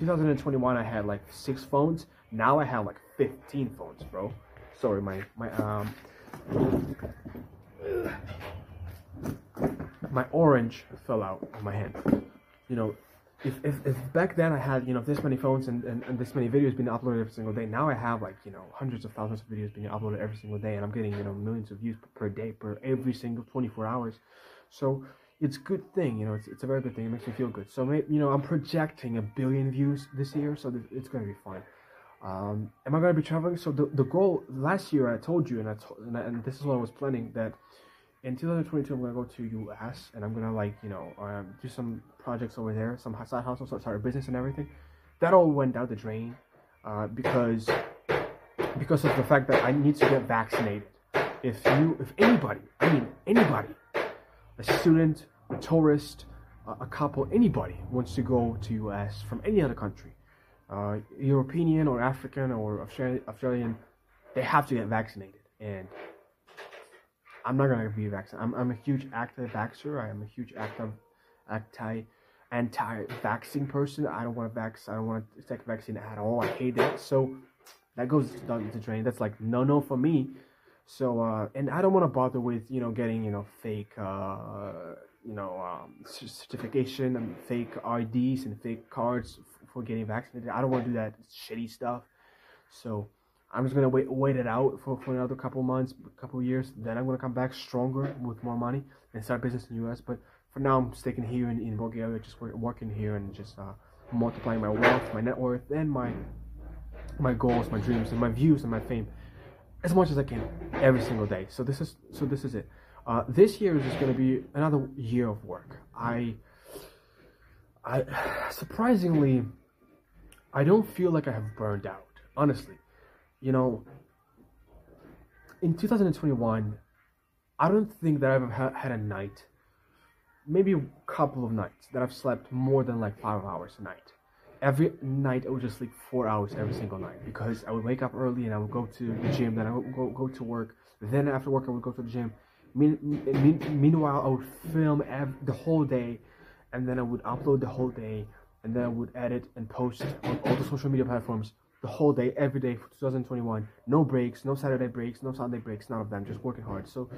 2021 I had like six phones. Now I have like 15 phones, bro. Sorry, my my um my orange fell out of my hand. You know, if, if, if back then I had you know this many phones and, and, and this many videos being uploaded every single day, now I have like you know hundreds of thousands of videos being uploaded every single day, and I'm getting you know millions of views per day per every single 24 hours. So it's good thing, you know. It's, it's a very good thing. It makes me feel good. So maybe, you know, I'm projecting a billion views this year, so th- it's gonna be fun. Um, am I gonna be traveling? So the, the goal last year I told you, and I told, and, and this is what I was planning that in 2022 I'm gonna go to US and I'm gonna like you know um, do some projects over there, some side hustles, start a business and everything. That all went down the drain uh, because because of the fact that I need to get vaccinated. If you, if anybody, I mean anybody, a student, a tourist, a couple, anybody wants to go to US from any other country, uh, European or African or Australian, they have to get vaccinated and I'm not gonna be vaccinated. I'm, I'm a huge anti-vaxxer. I am a huge anti anti-vaccine person. I don't want to vax. I don't want to take vaccine at all. I hate it. So that goes down the drain. That's like no no for me. So uh, and I don't want to bother with you know getting you know fake uh, you know um, certification and fake IDs and fake cards for getting vaccinated. I don't want to do that shitty stuff. So I'm just gonna wait wait it out for, for another couple months, couple years. Then I'm gonna come back stronger with more money and start business in the US. But for now, I'm sticking here in, in Bulgaria, just work, working here and just uh, multiplying my wealth, my net worth, and my my goals, my dreams, and my views and my fame as much as I can every single day. So this is so this is it. Uh, this year is just gonna be another year of work. I I surprisingly I don't feel like I have burned out. Honestly, you know, in 2021, I don't think that I've ever had a night, maybe a couple of nights, that I've slept more than like five hours a night. Every night I would just sleep four hours every single night because I would wake up early and I would go to the gym, then I would go, go to work. Then after work, I would go to the gym. Mean, mean, meanwhile, I would film the whole day and then I would upload the whole day and then I would edit and post on all the social media platforms the whole day, every day for 2021. No breaks, no Saturday breaks, no Sunday breaks, none of them, just working hard. So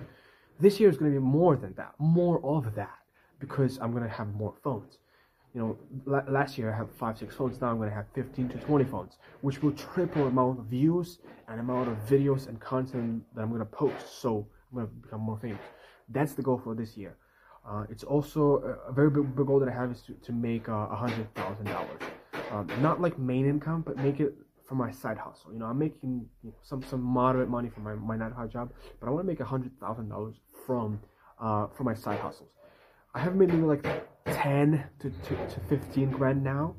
this year is going to be more than that, more of that, because I'm going to have more phones. You know, last year I had five, six phones. Now I'm going to have 15 to 20 phones, which will triple amount of views and amount of videos and content that I'm going to post. So I'm going to become more famous. That's the goal for this year. Uh, it's also a, a very big, big, goal that I have is to, to make uh, a hundred thousand dollars. Um, not like main income, but make it for my side hustle. You know, I'm making you know, some some moderate money from my my nine to five job, but I want to make a hundred thousand dollars from uh from my side hustles. I haven't made anything like ten to, to, to fifteen grand now,